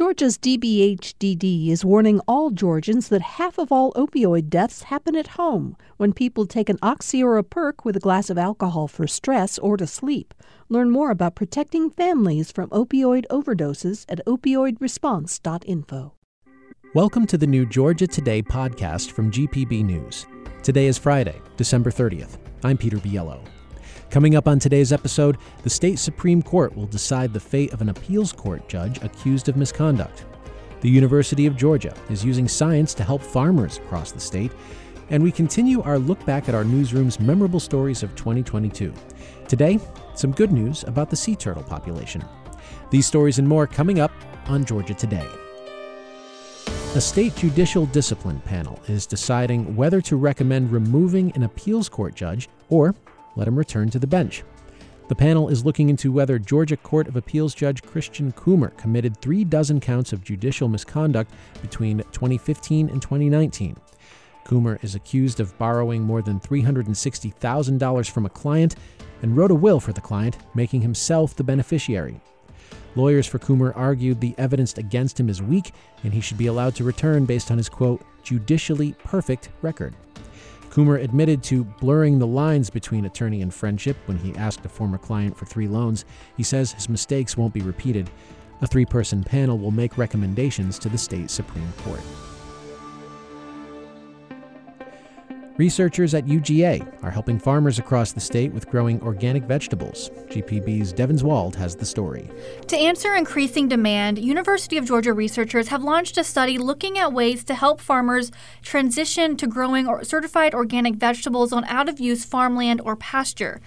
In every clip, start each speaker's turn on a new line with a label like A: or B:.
A: Georgia's DBHDD is warning all Georgians that half of all opioid deaths happen at home when people take an oxy or a perk with a glass of alcohol for stress or to sleep. Learn more about protecting families from opioid overdoses at opioidresponse.info.
B: Welcome to the new Georgia Today podcast from GPB News. Today is Friday, December 30th. I'm Peter Biello. Coming up on today's episode, the state Supreme Court will decide the fate of an appeals court judge accused of misconduct. The University of Georgia is using science to help farmers across the state, and we continue our look back at our newsroom's memorable stories of 2022. Today, some good news about the sea turtle population. These stories and more coming up on Georgia Today. A state judicial discipline panel is deciding whether to recommend removing an appeals court judge or let him return to the bench. The panel is looking into whether Georgia Court of Appeals Judge Christian Coomer committed three dozen counts of judicial misconduct between 2015 and 2019. Coomer is accused of borrowing more than $360,000 from a client and wrote a will for the client, making himself the beneficiary. Lawyers for Coomer argued the evidence against him is weak and he should be allowed to return based on his quote, judicially perfect record. Coomer admitted to blurring the lines between attorney and friendship when he asked a former client for three loans. He says his mistakes won't be repeated. A three person panel will make recommendations to the state Supreme Court. Researchers at UGA are helping farmers across the state with growing organic vegetables. GPB's Devins Wald has the story.
C: To answer increasing demand, University of Georgia researchers have launched a study looking at ways to help farmers transition to growing certified organic vegetables on out of use farmland or pasture.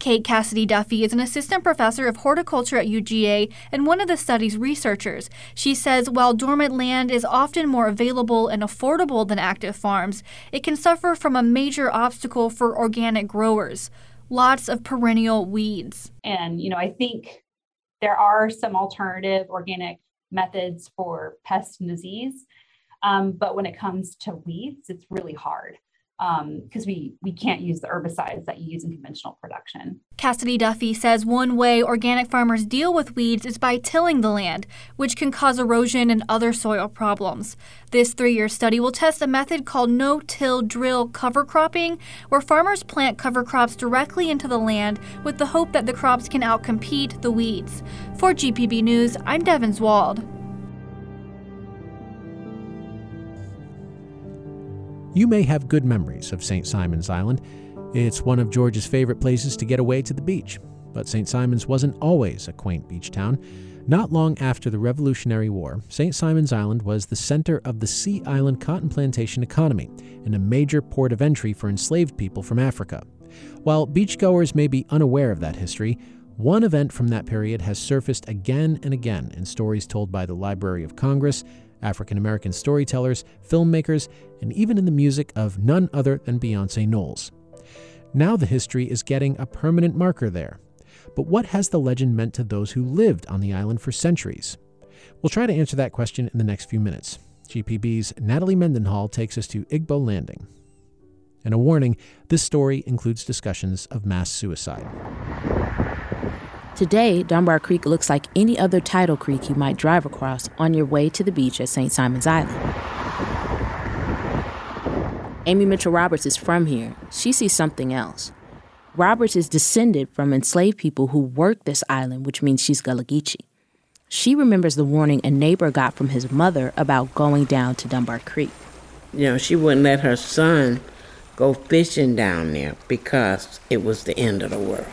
C: Kate Cassity Duffey is an assistant professor of horticulture at UGA and one of the study's researchers. She says while dormant land is often more available and affordable than active farms, it can suffer from a major obstacle for organic growers lots of perennial weeds.
D: And, you know, I think there are some alternative organic methods for pest and disease. Um, but when it comes to weeds, it's really hard because um, we, we can't use the herbicides that you use in conventional production.
C: Cassity Duffey says one way organic farmers deal with weeds is by tilling the land, which can cause erosion and other soil problems. This three year study will test a method called no till drill cover cropping, where farmers plant cover crops directly into the land with the hope that the crops can outcompete the weeds. For GPB News, I'm Devins Wald.
B: You may have good memories of St. Simon's Island. It's one of Georgia's favorite places to get away to the beach. But St. Simon's wasn't always a quaint beach town. Not long after the Revolutionary War, St. Simon's Island was the center of the Sea Island cotton plantation economy and a major port of entry for enslaved people from Africa. While beachgoers may be unaware of that history, one event from that period has surfaced again and again in stories told by the Library of Congress African American storytellers, filmmakers, and even in the music of none other than Beyonce Knowles. Now the history is getting a permanent marker there. But what has the legend meant to those who lived on the island for centuries? We'll try to answer that question in the next few minutes. GPB's Natalie Mendenhall takes us to Igbo Landing. And a warning this story includes discussions of mass suicide.
E: Today, Dunbar Creek looks like any other tidal creek you might drive across on your way to the beach at St. Simon's Island. Amy Mitchell Roberts is from here. She sees something else. Roberts is descended from enslaved people who worked this island, which means she's Gullah Geechee. She remembers the warning a neighbor got from his mother about going down to Dunbar Creek.
F: You know, she wouldn't let her son go fishing down there because it was the end of the world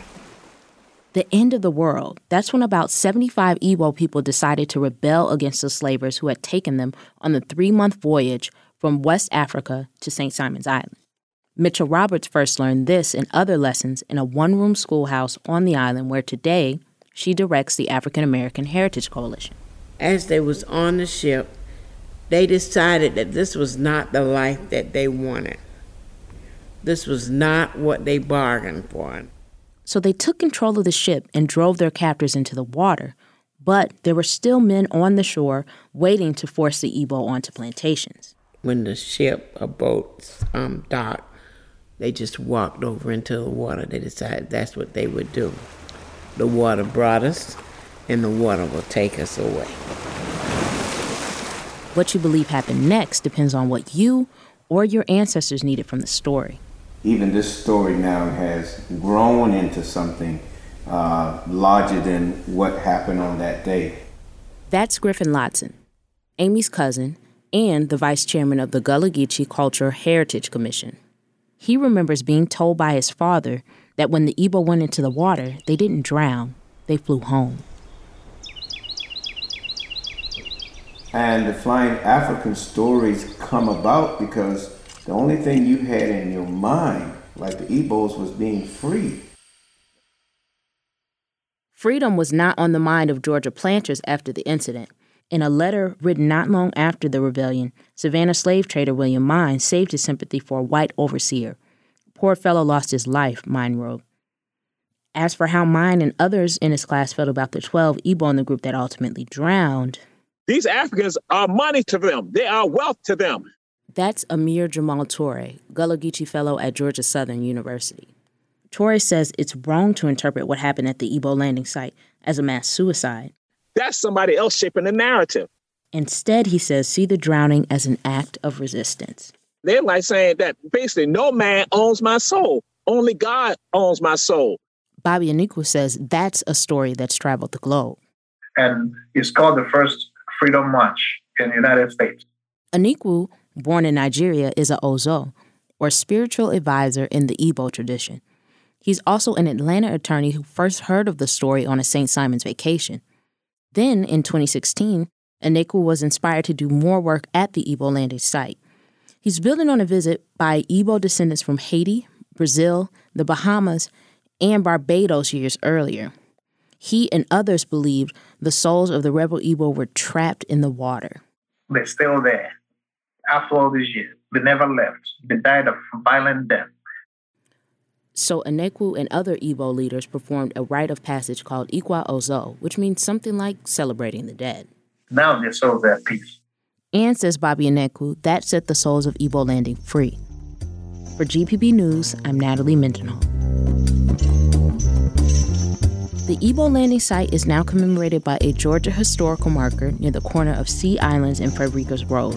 E: the end of the world. That's when about 75 Igbo people decided to rebel against the slavers who had taken them on the three month voyage from West Africa to St. Simon's Island. Mitchell Roberts first learned this and other lessons in a one room schoolhouse on the island where today she directs the African American Heritage Coalition.
F: As they was on the ship, they decided that this was not the life that they wanted. This was not what they bargained for.
E: So they took control of the ship and drove their captors into the water. But there were still men on the shore waiting to force the Igbo onto plantations.
F: When the ship or boats um, docked, they just walked over into the water. They decided that's what they would do. The water brought us, and the water will take us away.
E: What you believe happened next depends on what you or your ancestors needed from the story.
G: Even this story now has grown into something uh, larger than what happened on that day.
E: That's Griffin Lotson, Amy's cousin and the vice chairman of the Gullah Geechee Cultural Heritage Commission. He remembers being told by his father that when the Igbo went into the water, they didn't drown, they flew home.
G: And the flying African stories come about because the only thing you had in your mind, like the Igbos, was being free.
E: Freedom was not on the mind of Georgia planters after the incident. In a letter written not long after the rebellion, Savannah slave trader William Mein saved his sympathy for a white overseer. Poor fellow lost his life, Mein wrote. As for how Mein and others in his class felt about the 12 Igbo in the group that ultimately drowned,
H: these Africans are money to them. They are wealth to them.
E: That's Amir Jamal Touré, Gullah Geechee Fellow at Georgia Southern University. Touré says it's wrong to interpret what happened at the Igbo landing site as a mass suicide.
H: That's somebody else shaping the narrative.
E: Instead, he says, see the drowning as an act of resistance.
H: They're like saying that basically no man owns my soul, only God owns my soul.
E: Bobby Anekwu says that's a story that's traveled the globe.
I: And it's called the first Freedom March in the United States.
E: Anekwu, born in Nigeria, is a Ozo, or spiritual advisor in the Igbo tradition. He's also an Atlanta attorney who first heard of the story on a St. Simon's vacation. Then, in 2016, Anekwu was inspired to do more work at the Igbo landing site. He's building on a visit by Igbo descendants from Haiti, Brazil, the Bahamas, and Barbados years earlier. He and others believed the souls of the rebel Igbo were trapped in the water.
I: They're still there after all these years. They never left. They died a violent death.
E: So Anekwu and other Igbo leaders performed a rite of passage called Ikwa Ozo, which means something like celebrating the dead.
I: Now their souls are at peace.
E: And says Bobby Anekwu, that set the souls of Igbo landing free. For GPB News, I'm Natalie Mendenhall. The Igbo landing site is now commemorated by a Georgia historical marker near the corner of Sea Islands and Frederica's Road.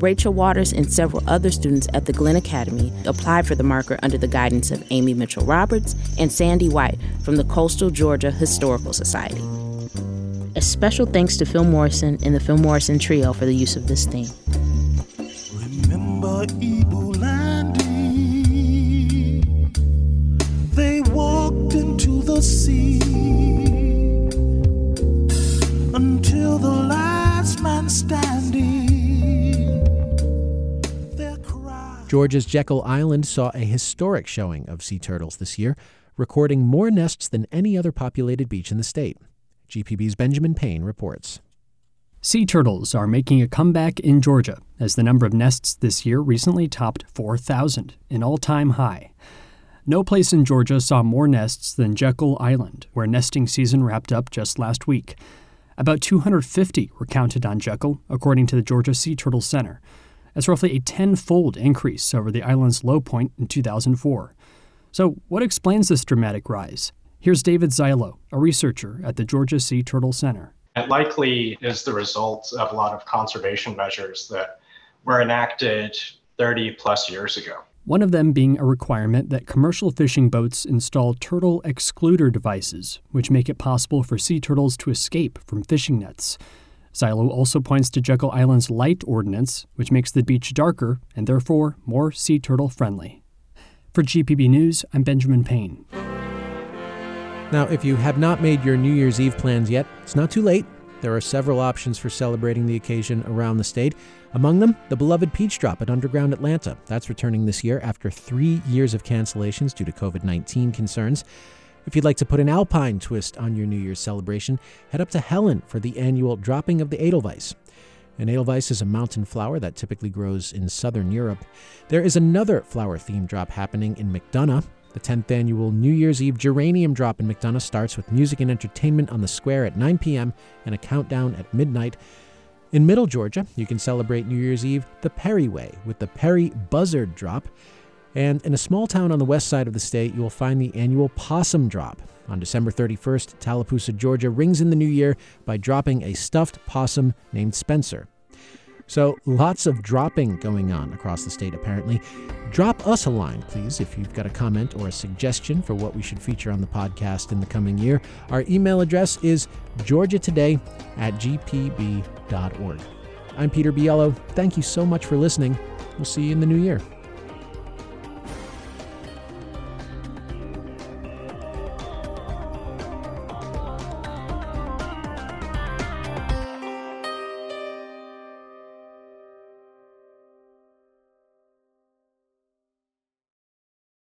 E: Rachel Waters and several other students at the Glynn Academy applied for the marker under the guidance of Amy Mitchell Roberts and Sandy White from the Coastal Georgia Historical Society. A special thanks to Phil Morrison and the Phil Morrison Trio for the use of this theme. Remember Igbo landing. They walked into the sea until the last man standing.
B: Georgia's Jekyll Island saw a historic showing of sea turtles this year, recording more nests than any other populated beach in the state. GPB's Benjamin Payne reports.
J: Sea turtles are making a comeback in Georgia as the number of nests this year recently topped 4,000, an all time high. No place in Georgia saw more nests than Jekyll Island, where nesting season wrapped up just last week. About 250 were counted on Jekyll, according to the Georgia Sea Turtle Center. That's roughly a tenfold increase over the island's low point in 2004. So, what explains this dramatic rise? Here's David Zylo, a researcher at the Georgia Sea Turtle Center.
K: It likely is the result of a lot of conservation measures that were enacted 30 plus years ago.
J: One of them being a requirement that commercial fishing boats install turtle excluder devices, which make it possible for sea turtles to escape from fishing nets. Zylo also points to Jekyll Island's light ordinance, which makes the beach darker and therefore more sea turtle friendly. For GPB News, I'm Benjamin Payne.
B: Now, if you have not made your New Year's Eve plans yet, it's not too late. There are several options for celebrating the occasion around the state. Among them, the beloved Peach Drop at Underground Atlanta. That's returning this year after three years of cancellations due to COVID 19 concerns. If you'd like to put an alpine twist on your New Year's celebration, head up to Helen for the annual dropping of the Edelweiss. An Edelweiss is a mountain flower that typically grows in southern Europe. There is another flower themed drop happening in McDonough. The 10th annual New Year's Eve Geranium Drop in McDonough starts with music and entertainment on the square at 9 p.m. and a countdown at midnight. In Middle Georgia, you can celebrate New Year's Eve the Perry way with the Perry Buzzard Drop. And in a small town on the west side of the state, you will find the annual Possum Drop. On December 31st, Tallapoosa, Georgia rings in the new year by dropping a stuffed possum named Spencer. So, lots of dropping going on across the state, apparently. Drop us a line, please, if you've got a comment or a suggestion for what we should feature on the podcast in the coming year. Our email address is georgiatoday at gpb.org. I'm Peter Biello. Thank you so much for listening. We'll see you in the new year.